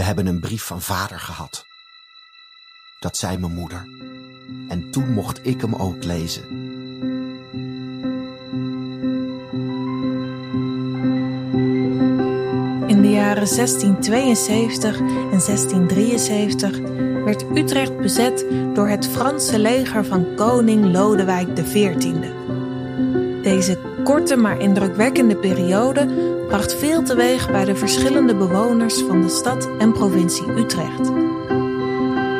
We hebben een brief van vader gehad. Dat zei mijn moeder. En toen mocht ik hem ook lezen. In de jaren 1672 en 1673 werd Utrecht bezet door het Franse leger van koning Lodewijk XIV. Deze korte maar indrukwekkende periode bracht veel teweeg bij de verschillende bewoners van de stad en provincie Utrecht.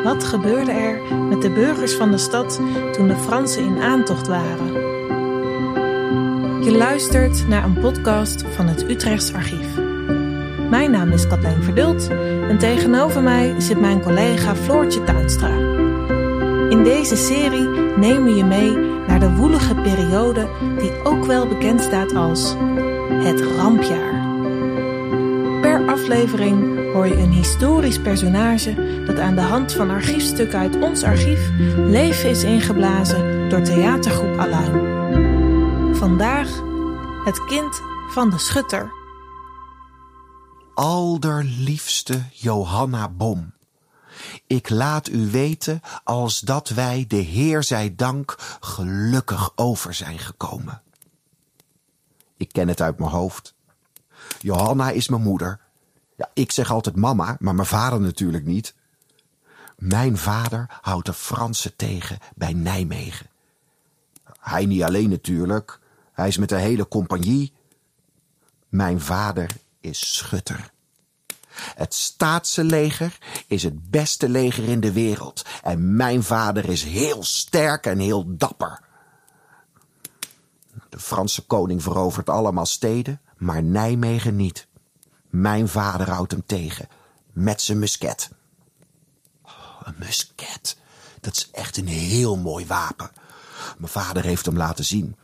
Wat gebeurde er met de burgers van de stad toen de Fransen in aantocht waren? Je luistert naar een podcast van het Utrechts Archief. Mijn naam is Katlijn Verdult en tegenover mij zit mijn collega Floortje Tuinstra. In deze serie nemen we je mee naar de woelige periode die ook wel bekend staat als het rampjaar. Per aflevering hoor je een historisch personage dat aan de hand van archiefstukken uit ons archief leven is ingeblazen door theatergroep Aluin. Vandaag het kind van de schutter. Alderliefste Johanna Bom. Ik laat u weten als dat wij de Heer zij dank gelukkig over zijn gekomen. Ik ken het uit mijn hoofd. Johanna is mijn moeder. Ja, ik zeg altijd mama, maar mijn vader natuurlijk niet. Mijn vader houdt de Fransen tegen bij Nijmegen. Hij niet alleen natuurlijk. Hij is met de hele compagnie. Mijn vader is schutter. Het staatse leger is het beste leger in de wereld. En mijn vader is heel sterk en heel dapper. De Franse koning verovert allemaal steden, maar Nijmegen niet. Mijn vader houdt hem tegen, met zijn musket. Oh, een musket, dat is echt een heel mooi wapen. Mijn vader heeft hem laten zien.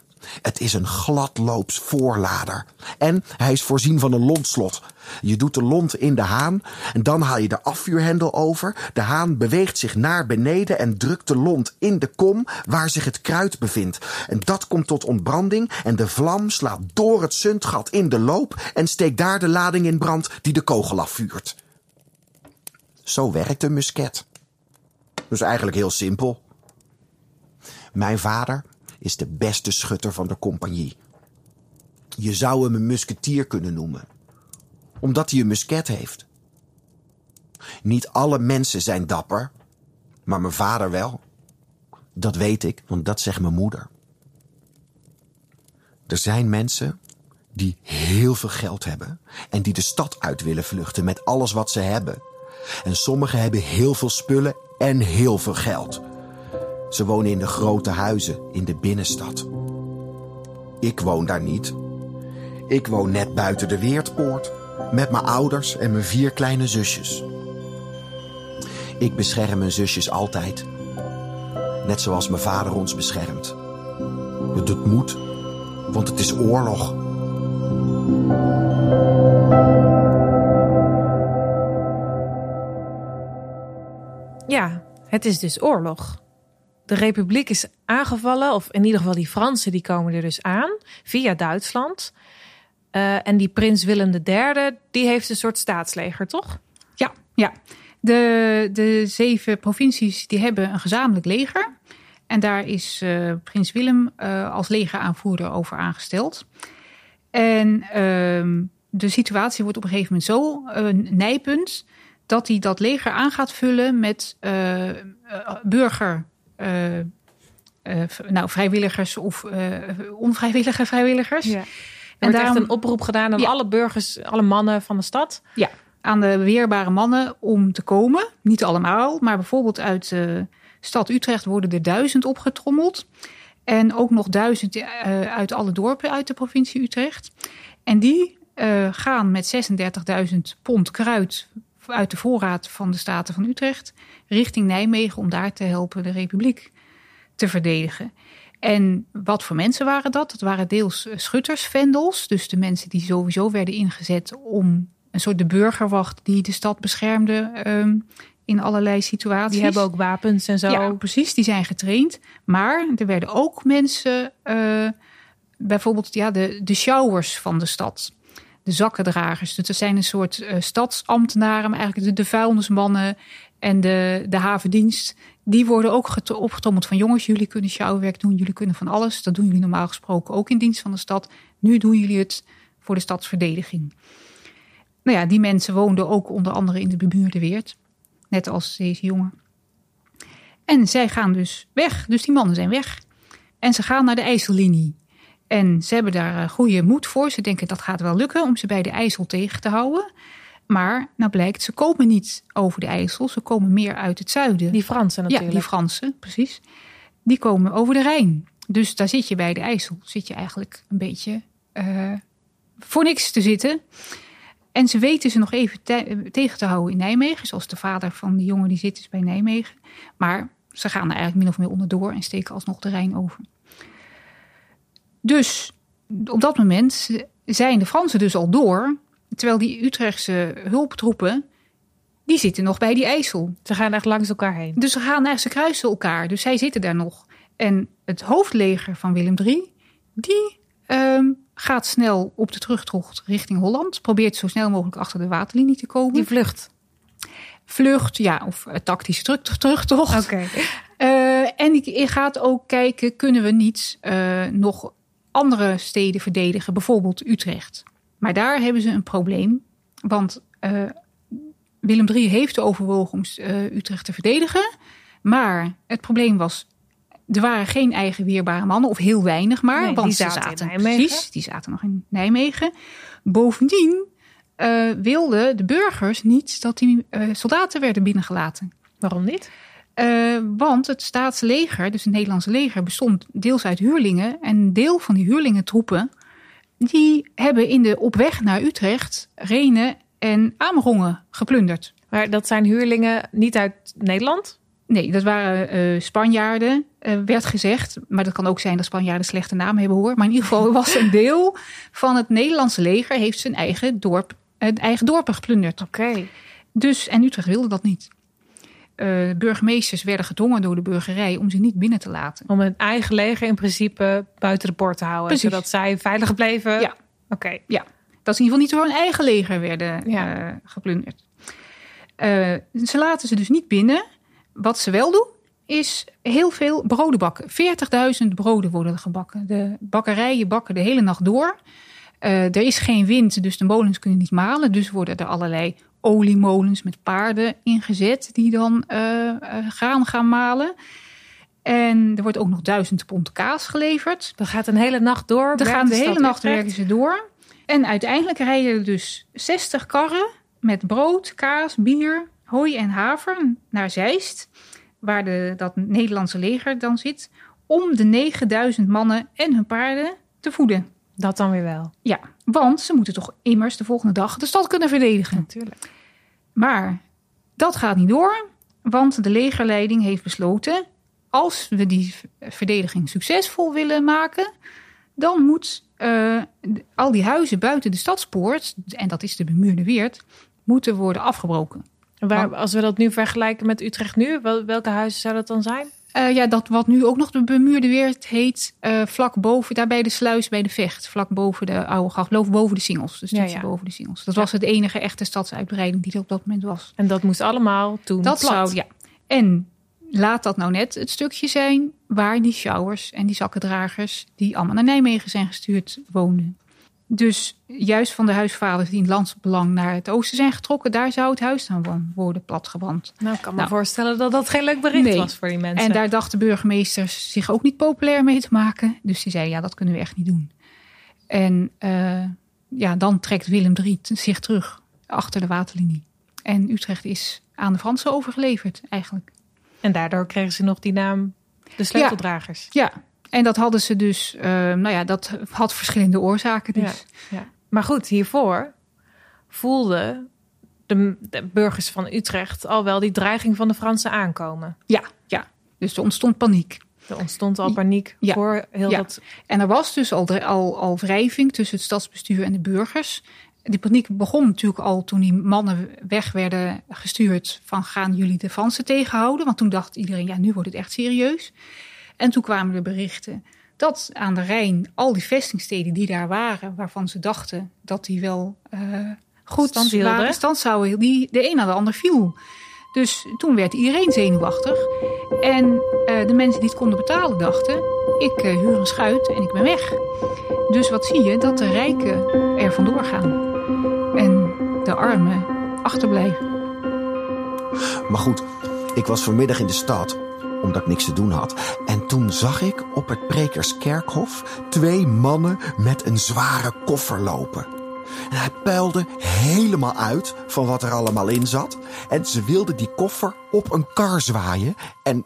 Het is een gladloops voorlader. En hij is voorzien van een lontslot. Je doet de lont in de haan en dan haal je de afvuurhendel over. De haan beweegt zich naar beneden en drukt de lont in de kom waar zich het kruid bevindt. En dat komt tot ontbranding en de vlam slaat door het zundgat in de loop en steekt daar de lading in brand die de kogel afvuurt. Zo werkt een musket. Dus eigenlijk heel simpel. Mijn vader is de beste schutter van de compagnie. Je zou hem een musketier kunnen noemen, omdat hij een musket heeft. Niet alle mensen zijn dapper, maar mijn vader wel. Dat weet ik, want dat zegt mijn moeder. Er zijn mensen die heel veel geld hebben en die de stad uit willen vluchten met alles wat ze hebben. En sommigen hebben heel veel spullen en heel veel geld. Ze wonen in de grote huizen in de binnenstad. Ik woon daar niet. Ik woon net buiten de Weertpoort met mijn ouders en mijn vier kleine zusjes. Ik bescherm mijn zusjes altijd. Net zoals mijn vader ons beschermt. Het moet, want het is oorlog. Ja, het is dus oorlog. De republiek is aangevallen, of in ieder geval die Fransen die komen er dus aan, via Duitsland. Uh, en die prins Willem III, die heeft een soort staatsleger, toch? Ja, ja. De, de zeven provincies die hebben een gezamenlijk leger. En daar is uh, prins Willem uh, als legeraanvoerder over aangesteld. En ehm, de situatie wordt op een gegeven moment zo nijpend dat hij dat leger aan gaat vullen met burger nou, vrijwilligers of uh, onvrijwillige vrijwilligers. Ja. En daar een oproep gedaan aan alle burgers, alle mannen van de stad. Ja, aan de weerbare mannen om te komen. Niet allemaal, maar bijvoorbeeld uit de stad Utrecht worden er duizend opgetrommeld. En ook nog duizend uit alle dorpen uit de provincie Utrecht. En die uh, gaan met 36.000 pond kruid uit de voorraad van de Staten van Utrecht richting Nijmegen om daar te helpen de Republiek te verdedigen. En wat voor mensen waren dat? Dat waren deels schuttersvendels, dus de mensen die sowieso werden ingezet om een soort de burgerwacht die de stad beschermde um, in allerlei situaties. Die hebben ook wapens en zo. Ja, precies, die zijn getraind. Maar er werden ook mensen, uh, bijvoorbeeld ja, de, de showers van de stad. De zakkendragers. Dus dat zijn een soort uh, stadsambtenaren, maar eigenlijk de, vuilnismannen en de, de havendienst. Die worden ook opgetrommeld van jongens, jullie kunnen sjouwwerk doen, jullie kunnen van alles. Dat doen jullie normaal gesproken ook in dienst van de stad. Nu doen jullie het voor de stadsverdediging. Nou ja, die mensen woonden ook onder andere in de bemuurde Weert. Net als deze jongen. En zij gaan dus weg. Dus die mannen zijn weg. En ze gaan naar de IJssellinie. En ze hebben daar eh, goede moed voor. Ze denken dat gaat wel lukken om ze bij de IJssel tegen te houden. Maar nou blijkt, ze komen niet over de IJssel. Ze komen meer uit het zuiden. Die Fransen natuurlijk. Ja, die Fransen, precies. Die komen over de Rijn. Dus daar zit je bij de IJssel. Zit je eigenlijk een beetje uh, voor niks te zitten. En ze weten ze nog even tegen te houden in Nijmegen. Zoals de vader van die jongen die zit is dus bij Nijmegen. Maar ze gaan er eigenlijk min of meer onderdoor en steken alsnog de Rijn over. Dus op dat moment zijn de Fransen dus al door. Terwijl die Utrechtse hulptroepen, die zitten nog bij die IJssel. Ze gaan echt langs elkaar heen. Dus ze gaan eigenlijk, ze kruisen elkaar. Dus zij zitten daar nog. En het hoofdleger van Willem III, die um, gaat snel op de terugtocht richting Holland. Probeert zo snel mogelijk achter de waterlinie te komen. Die vlucht. Vlucht, ja, of uh, tactische terug, terugtocht. Oké. Uh, en je gaat ook kijken, kunnen we niet uh, nog andere steden verdedigen, bijvoorbeeld Utrecht. Maar daar hebben ze een probleem, want Willem III heeft overwogen om Utrecht te verdedigen. Maar het probleem was er waren geen eigen weerbare mannen, of heel weinig maar. want die zaten, zaten in Nijmegen. Precies, die zaten nog in Nijmegen. Bovendien uh, wilden de burgers niet dat die soldaten werden binnengelaten. Waarom niet? Uh, want het staatsleger, dus het Nederlandse leger, bestond deels uit huurlingen. En een deel van die huurlingentroepen, die hebben in de op weg naar Utrecht Renen en Amerongen geplunderd. Maar dat zijn huurlingen niet uit Nederland? Nee, dat waren uh, Spanjaarden, uh, werd gezegd. Maar dat kan ook zijn dat Spanjaarden slechte naam hebben hoor. Maar in ieder geval was een deel van het Nederlandse leger heeft zijn eigen dorp, het eigen dorpen geplunderd. Oké. Dus, en Utrecht wilde dat niet. Uh, burgemeesters werden gedwongen door de burgerij om ze niet binnen te laten. Om hun eigen leger in principe buiten de poort te houden. Precies. Zodat zij veilig bleven. Ja. Oké. Ja. Dat ze in ieder geval niet door hun eigen leger werden ja. geplunderd. ze laten ze dus niet binnen. Wat ze wel doen, is heel veel broden bakken. 40.000 broden worden gebakken. De bakkerijen bakken de hele nacht door. Uh, er is geen wind, dus de molens kunnen niet malen. Dus worden er allerlei oliemolens met paarden ingezet die dan uh, graan gaan malen. En er wordt ook nog duizend pond kaas geleverd. Dat gaat een hele nacht door. Dan gaan de hele nacht werken ze door. En uiteindelijk rijden er dus 60 karren met brood, kaas, bier, hooi en haver naar Zeist, waar de, dat Nederlandse leger dan zit, om de 9000 mannen en hun paarden te voeden. Dat dan weer wel. Ja, want ze moeten toch immers de volgende dag de stad kunnen verdedigen. Natuurlijk. Maar dat gaat niet door, want de legerleiding heeft besloten: als we die verdediging succesvol willen maken, dan moet uh, al die huizen buiten de stadspoort, en dat is de bemuurde weert, moeten worden afgebroken. Waar, als we dat nu vergelijken met Utrecht nu, welke huizen zou dat dan zijn? Uh, ja, dat wat nu ook nog de bemuurde weert heet, uh, vlak boven, daar bij de sluis bij de vecht, vlak boven de oude gracht, boven de singels. Dus ja, ja. boven de singels. Dat ja. was het enige echte stadsuitbreiding die er op dat moment was. En dat moest allemaal toen dat plat. Zou, ja. En laat dat nou net het stukje zijn waar die showers en die zakkendragers, die allemaal naar Nijmegen zijn gestuurd, woonden. Dus juist van de huisvaders die in landsbelang naar het oosten zijn getrokken, daar zou het huis dan worden platgewand. Nou, ik kan me nou, voorstellen dat dat geen leuk bericht was voor die mensen. En daar dachten burgemeesters zich ook niet populair mee te maken. Dus die zeiden, ja, dat kunnen we echt niet doen. En uh, ja, dan trekt Willem III zich terug achter de waterlinie. En Utrecht is aan de Fransen overgeleverd, eigenlijk. En daardoor kregen ze nog die naam de sleuteldragers. Ja, ja. En dat hadden ze dus, uh, nou ja, dat had verschillende oorzaken. Dus. Ja, ja. Maar goed, hiervoor voelden de, de, burgers van Utrecht al wel die dreiging van de Fransen aankomen. Ja, ja. Dus er ontstond paniek. Er ontstond al paniek ja. voor heel ja. dat. En er was dus al, al, al wrijving tussen het stadsbestuur en de burgers. Die paniek begon natuurlijk al toen die mannen weg werden gestuurd van gaan jullie de Fransen tegenhouden? Want toen dacht iedereen, ja, nu wordt het echt serieus. En toen kwamen de berichten dat aan de Rijn al die vestingsteden die daar waren, waarvan ze dachten dat die wel uh, goed stand, waren, stand zouden, die de een na de ander viel. Dus toen werd iedereen zenuwachtig. En uh, de mensen die het konden betalen dachten, ik uh, huur een schuit en ik ben weg. Dus wat zie je? Dat de rijken er vandoor gaan en de armen achterblijven. Maar goed, ik was vanmiddag in de stad omdat ik niks te doen had. En toen zag ik op het Prekerskerkhof twee mannen met een zware koffer lopen. En hij puilde helemaal uit van wat er allemaal in zat. En ze wilden die koffer op een kar zwaaien. En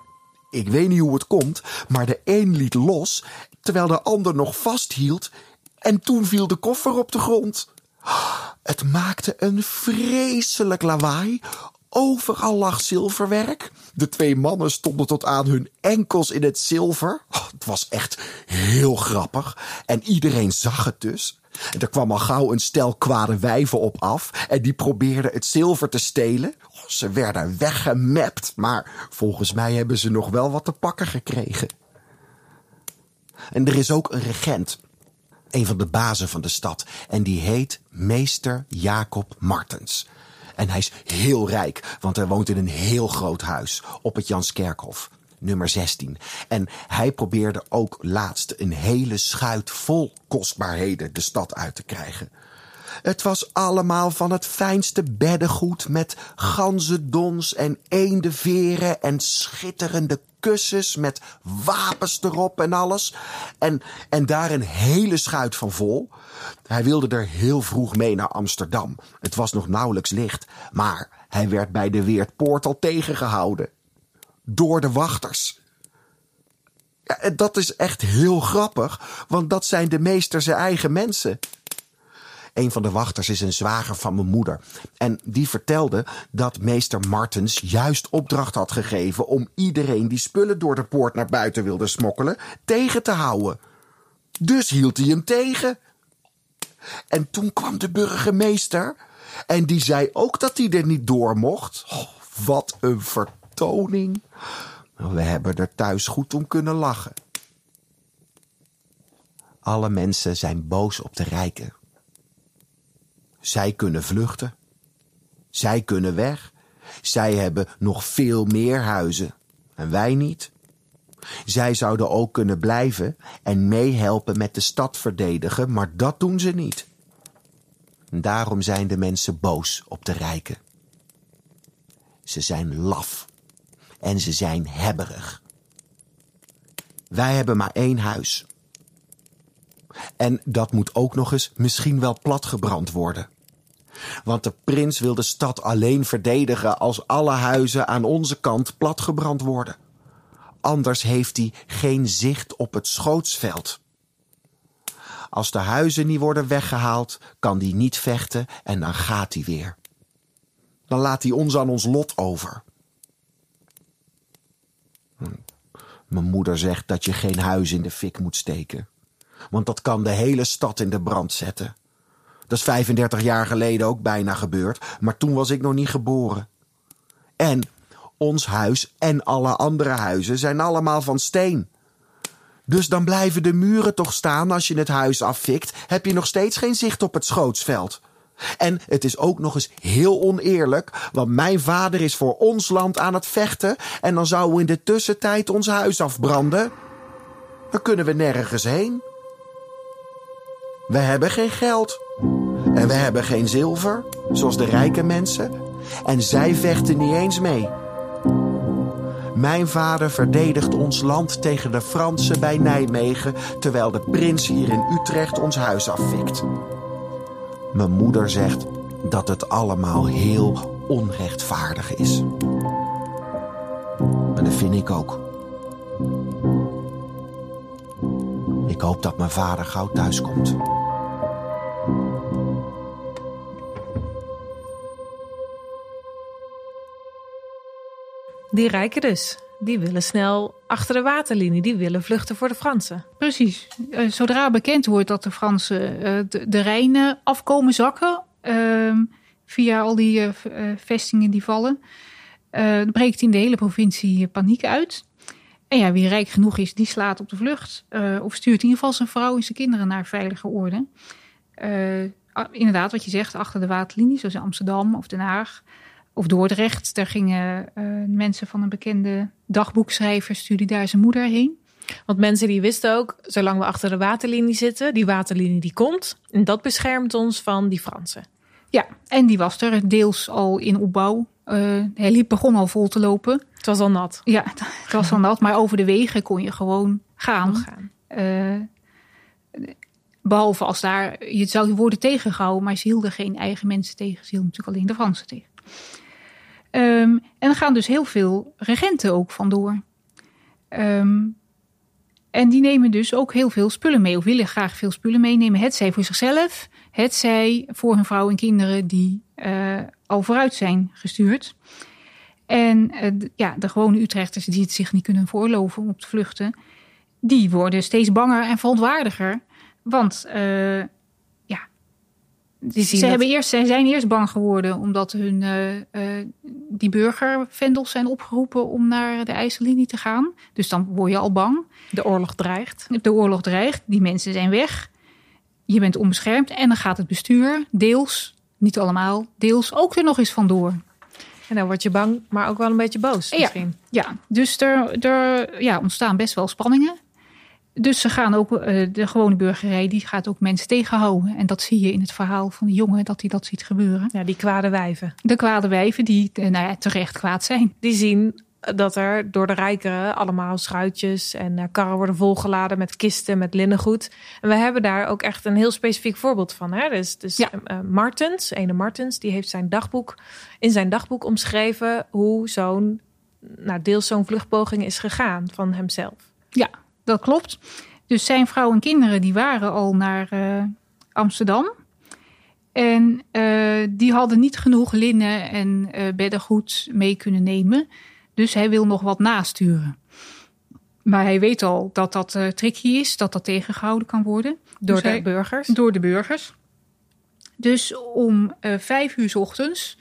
ik weet niet hoe het komt, maar de een liet los, terwijl de ander nog vasthield. En toen viel de koffer op de grond. Het maakte een vreselijk lawaai. Overal lag zilverwerk. De twee mannen stonden tot aan hun enkels in het zilver. Oh, het was echt heel grappig. En iedereen zag het dus. En er kwam al gauw een stel kwade wijven op af. En die probeerden het zilver te stelen. Oh, ze werden weggemapt. Maar volgens mij hebben ze nog wel wat te pakken gekregen. En er is ook een regent. Een van de bazen van de stad. En die heet meester Jacob Martens. En hij is heel rijk, want hij woont in een heel groot huis op het Janskerkhof, nummer 16. En hij probeerde ook laatst een hele schuit vol kostbaarheden de stad uit te krijgen. Het was allemaal van het fijnste beddengoed met ganzendons en eendenveren en schitterende kussens met wapens erop en alles. En, en daar een hele schuit van vol. Hij wilde er heel vroeg mee naar Amsterdam. Het was nog nauwelijks licht, maar hij werd bij de Weertpoort al tegengehouden. Door de wachters. Ja, dat is echt heel grappig, want dat zijn de meester eigen mensen. Een van de wachters is een zwager van mijn moeder. En die vertelde dat meester Martens juist opdracht had gegeven om iedereen die spullen door de poort naar buiten wilde smokkelen tegen te houden. Dus hield hij hem tegen. En toen kwam de burgemeester en die zei ook dat hij er niet door mocht. Oh, wat een vertoning. We hebben er thuis goed om kunnen lachen. Alle mensen zijn boos op de rijken. Zij kunnen vluchten. Zij kunnen weg. Zij hebben nog veel meer huizen. En wij niet. Zij zouden ook kunnen blijven en meehelpen met de stad verdedigen, maar dat doen ze niet. Daarom zijn de mensen boos op de rijken. Ze zijn laf en ze zijn hebberig. Wij hebben maar één huis. En dat moet ook nog eens misschien wel platgebrand worden. Want de prins wil de stad alleen verdedigen als alle huizen aan onze kant platgebrand worden. Anders heeft hij geen zicht op het schootsveld. Als de huizen niet worden weggehaald, kan die niet vechten en dan gaat hij weer. Dan laat hij ons aan ons lot over. Mijn moeder zegt dat je geen huis in de fik moet steken want dat kan de hele stad in de brand zetten. Dat is 35 jaar geleden ook bijna gebeurd, maar toen was ik nog niet geboren. En ons huis en alle andere huizen zijn allemaal van steen. Dus dan blijven de muren toch staan als je het huis afvikt, heb je nog steeds geen zicht op het schootsveld. En het is ook nog eens heel oneerlijk, want mijn vader is voor ons land aan het vechten en dan zouden we in de tussentijd ons huis afbranden. Dan kunnen we nergens heen. We hebben geen geld. En we hebben geen zilver, zoals de rijke mensen. En zij vechten niet eens mee. Mijn vader verdedigt ons land tegen de Fransen bij Nijmegen, terwijl de prins hier in Utrecht ons huis afvikt. Mijn moeder zegt dat het allemaal heel onrechtvaardig is. En dat vind ik ook. Ik hoop dat mijn vader gauw thuiskomt. Die rijken dus. Die willen snel achter de waterlinie. Die willen vluchten voor de Fransen. Precies. Eh, zodra bekend wordt dat de Fransen uh, de, de Rijn afkomen zakken... Ehm, via al die uh, vestingen die vallen... breekt in de hele provincie paniek uit. En ja, wie rijk genoeg is, die slaat op de vlucht. Of stuurt in ieder geval zijn vrouw en zijn kinderen naar veilige orde. Uh, inderdaad, wat je zegt, achter de waterlinie, zoals in Amsterdam of Den Haag of Dordrecht. Daar gingen uh, mensen van een bekende dagboekschrijver, studie daar zijn moeder heen. Want mensen die wisten ook, zolang we achter de waterlinie zitten, die waterlinie die komt. En dat beschermt ons van die Fransen. Ja, en die was er deels al in opbouw. Uh, hij liep, begon al vol te lopen. Het was al nat. Ja, het was al nat, maar over de wegen kon je gewoon gaan. gaan. Uh, behalve als daar, je zou worden tegengehouden, maar ze hielden geen eigen mensen tegen. Ze hielden natuurlijk alleen de Fransen tegen. Um, en er gaan dus heel veel regenten ook vandoor. Um, en die nemen dus ook heel veel spullen mee, of willen graag veel spullen meenemen. Het zij voor zichzelf, het zij voor hun vrouw en kinderen die uh, al vooruit zijn gestuurd. En uh, ja, de gewone Utrechters die het zich niet kunnen voorloven om te vluchten, die worden steeds banger en verontwaardiger. Want ja, ze, dat... hebben eerst, zijn eerst bang geworden omdat hun, die burgervendels zijn opgeroepen om naar de IJssellinie te gaan. Dus dan word je al bang. De oorlog dreigt. De oorlog dreigt, die mensen zijn weg. Je bent onbeschermd en dan gaat het bestuur deels, niet allemaal, deels ook er nog eens vandoor. En dan word je bang, maar ook wel een beetje boos misschien. Ja, ja. dus er, er ja, ontstaan best wel spanningen. Dus ze gaan ook, uh, de gewone burgerij, die gaat ook mensen tegenhouden. En dat zie je in het verhaal van de jongen, dat hij dat ziet gebeuren. Ja, die kwade wijven. De kwade wijven, die uh, nou ja, terecht kwaad zijn. Die zien dat er door de rijkeren allemaal schuitjes en karren worden volgeladen met kisten, met linnengoed. En we hebben daar ook echt een heel specifiek voorbeeld van. Hè? Dus, dus ja. uh, Martens, ene Martens, die heeft zijn dagboek in zijn dagboek omschreven hoe zo'n, nou, deels zo'n vluchtpoging is gegaan van hemzelf. Ja, dat klopt. Dus zijn vrouw en kinderen die waren al naar uh, Amsterdam. En die hadden niet genoeg linnen en beddengoed mee kunnen nemen. Dus hij wil nog wat nasturen. Maar hij weet al dat dat uh, tricky is, dat dat tegengehouden kan worden. Door dus de hij, burgers? Door de burgers. Dus om vijf uur s ochtends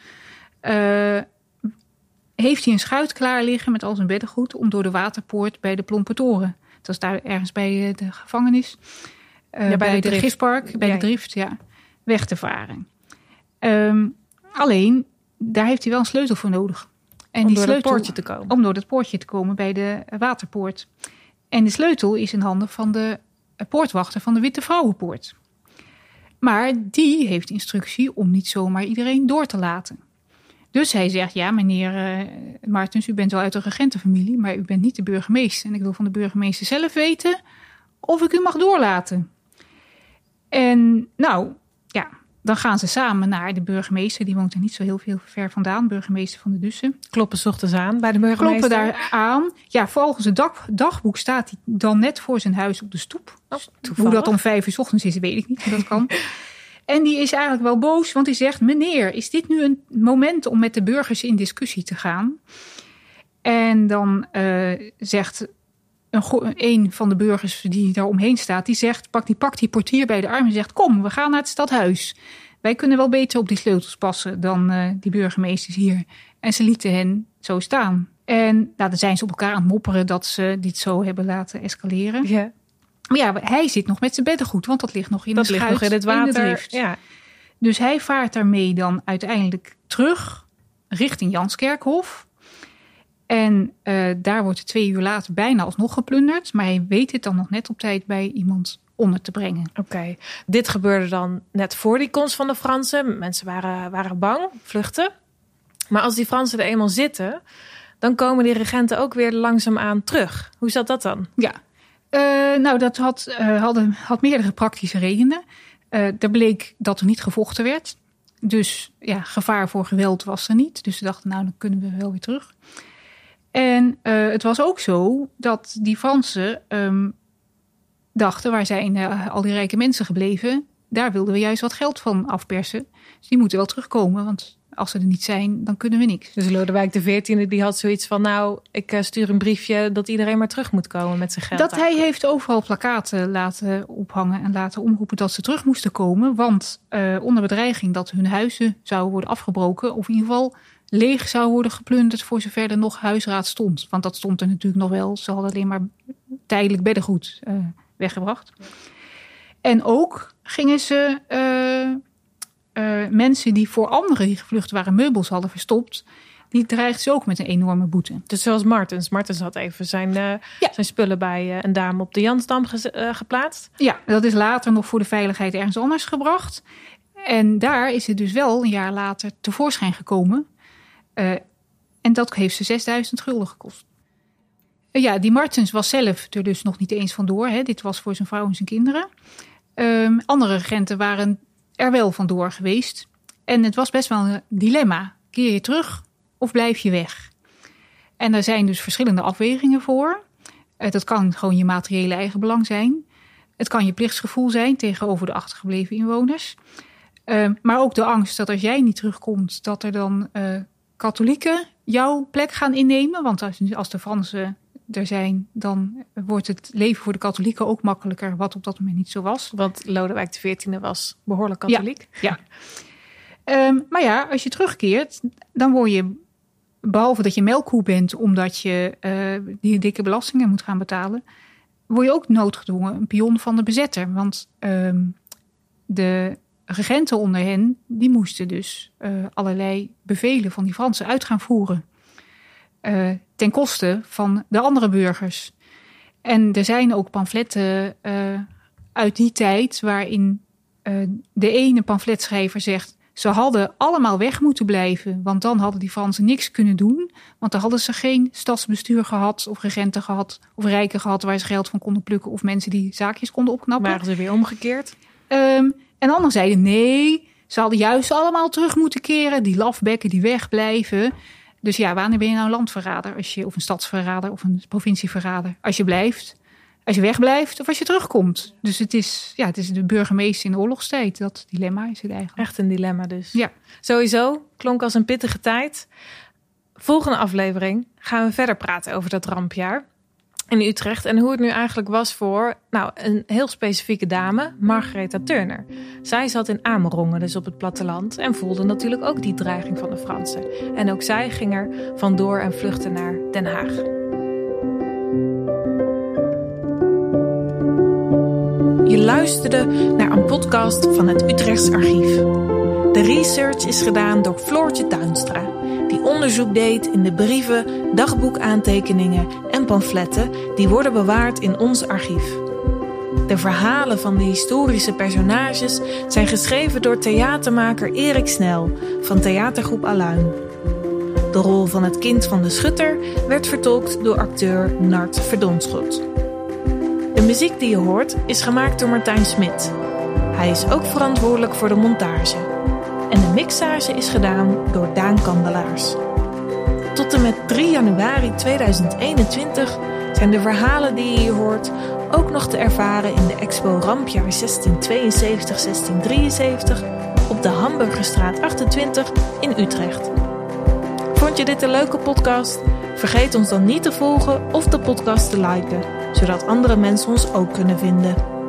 heeft hij een schuit klaar liggen met al zijn beddengoed om door de waterpoort bij de Plompe Toren. Dat is daar ergens bij de gevangenis. Ja, bij, bij, de, de gifpark, bij ja. de drift, ja, weg te varen. Um, alleen, daar heeft hij wel een sleutel voor nodig. En om die door sleutel, poortje te komen. Om door het poortje te komen bij de waterpoort. En de sleutel is in handen van de poortwachter van de Witte Vrouwenpoort. Maar die heeft instructie om niet zomaar iedereen door te laten. Dus hij zegt, ja meneer uh, Martens, u bent wel uit de regentenfamilie, maar u bent niet de burgemeester. En ik wil van de burgemeester zelf weten of ik u mag doorlaten. En nou, ja, dan gaan ze samen naar de burgemeester. Die woont er niet zo heel veel ver vandaan. Burgemeester van de Dussen. Kloppen s ochtends aan bij de burgemeester? Kloppen daar aan. Ja, volgens het dag, dagboek staat hij dan net voor zijn huis op de stoep. Oh, Hoe dat om vijf uur s ochtends is, weet ik niet. Dat kan. en die is eigenlijk wel boos. Want hij zegt, meneer, is dit nu een moment om met de burgers in discussie te gaan? En dan uh, zegt een, van de burgers die daar omheen staat, die zegt, pak die, pakt die portier bij de arm en zegt, kom, we gaan naar het stadhuis. Wij kunnen wel beter op die sleutels passen dan uh, die burgemeesters hier. En ze lieten hen zo staan. En nou, dan zijn ze op elkaar aan het mopperen dat ze dit zo hebben laten escaleren. Ja. Maar ja, hij zit nog met zijn beddengoed, want dat ligt nog in dat de ligt nog in het water. In ja. Dus hij vaart daarmee dan uiteindelijk terug richting Janskerkhof. En uh, daar wordt het twee uur later bijna alsnog geplunderd. Maar hij weet het dan nog net op tijd bij iemand onder te brengen. Oké, okay. dit gebeurde dan net voor die komst van de Fransen. Mensen waren, waren bang, vluchten. Maar als die Fransen er eenmaal zitten, dan komen die regenten ook weer langzaamaan terug. Hoe zat dat dan? Ja, uh, nou dat had, hadden, had meerdere praktische redenen. Uh, er bleek dat er niet gevochten werd. Dus ja, gevaar voor geweld was er niet. Dus ze dachten, nou dan kunnen we wel weer terug. En het was ook zo dat die Fransen um, dachten, waar zijn al die rijke mensen gebleven? Daar wilden we juist wat geld van afpersen. Dus die moeten wel terugkomen, want als ze er niet zijn, dan kunnen we niks. Dus Lodewijk XIV die had zoiets van, nou, ik uh, stuur een briefje dat iedereen maar terug moet komen met zijn geld. Dat hij heeft overal plakaten laten ophangen en laten omroepen dat ze terug moesten komen. Want uh, onder bedreiging dat hun huizen zouden worden afgebroken, of in ieder geval leeg zou worden geplunderd voor zover er nog huisraad stond. Want dat stond er natuurlijk nog wel. Ze hadden alleen maar tijdelijk beddengoed uh, weggebracht. En ook gingen ze uh, mensen die voor anderen die gevlucht waren meubels hadden verstopt, die dreigt ze ook met een enorme boete. Dus zoals Martens. Martens had even zijn, uh, zijn spullen bij een dame op de Jansdam geplaatst. Ja, dat is later nog voor de veiligheid ergens anders gebracht. En daar is het dus wel een jaar later tevoorschijn gekomen. en dat heeft ze 6000 gulden gekost. ja, die Martens was zelf er dus nog niet eens vandoor. Hè. Dit was voor zijn vrouw en zijn kinderen. Ehm, andere regenten waren er wel vandoor geweest. En het was best wel een dilemma. Keer je terug of blijf je weg? En er zijn dus verschillende afwegingen voor. Uh, dat kan gewoon je materiële eigenbelang zijn. Het kan je plichtsgevoel zijn tegenover de achtergebleven inwoners. Ehm, maar ook de angst dat als jij niet terugkomt, dat er dan uh, katholieken jouw plek gaan innemen. Want als, als de Fransen er zijn, dan wordt het leven voor de katholieken ook makkelijker, wat op dat moment niet zo was. Want Lodewijk XIV was behoorlijk katholiek. Ja. Ehm, maar ja, als je terugkeert, dan word je, behalve dat je melkkoe bent, omdat je uh, die dikke belastingen moet gaan betalen, word je ook noodgedwongen een pion van de bezetter. Want ehm, de regenten onder hen, die moesten dus uh, allerlei bevelen van die Fransen uit gaan voeren. Uh, ten koste van de andere burgers. En er zijn ook pamfletten uh, uit die tijd waarin uh, de ene pamfletschrijver zegt. Ze hadden allemaal weg moeten blijven, want dan hadden die Fransen niks kunnen doen. Want dan hadden ze geen stadsbestuur gehad, of regenten gehad, of rijken gehad waar ze geld van konden plukken, of mensen die zaakjes konden opknappen. Waren ze weer omgekeerd? Um, en anderen zeiden nee, ze hadden juist allemaal terug moeten keren, die lafbekken die wegblijven. Dus ja, wanneer ben je nou een landverrader? Als je, of een stadsverrader of een provincieverrader? Als je blijft, als je wegblijft of als je terugkomt. Dus het is, ja, het is de burgemeester in de oorlogstijd. Dat dilemma is het eigenlijk. Echt een dilemma dus. Ja. Sowieso, klonk als een pittige tijd. Volgende aflevering gaan we verder praten over dat rampjaar in Utrecht en hoe het nu eigenlijk was voor nou, een heel specifieke dame, Margaretha Turner. Zij zat in Amerongen, dus op het platteland, en voelde natuurlijk ook die dreiging van de Fransen. En ook zij ging er vandoor en vluchtte naar Den Haag. Je luisterde naar een podcast van het Utrechts Archief. De research is gedaan door Floortje Tuinstra onderzoek deed in de brieven, dagboekaantekeningen en pamfletten die worden bewaard in ons archief. De verhalen van de historische personages zijn geschreven door theatermaker Erik Snel van theatergroep Aluin. De rol van het kind van de schutter werd vertolkt door acteur Nart Verdonschot. De muziek die je hoort is gemaakt door Martijn Smit. Hij is ook verantwoordelijk voor de montage mixage is gedaan door Daan Kandelaars. Tot en met 3 januari 2021 zijn de verhalen die je hier hoort ook nog te ervaren in de expo Rampjaar 1672-1673 op de Hamburgerstraat 28 in Utrecht. Vond je dit een leuke podcast? Vergeet ons dan niet te volgen of de podcast te liken, zodat andere mensen ons ook kunnen vinden.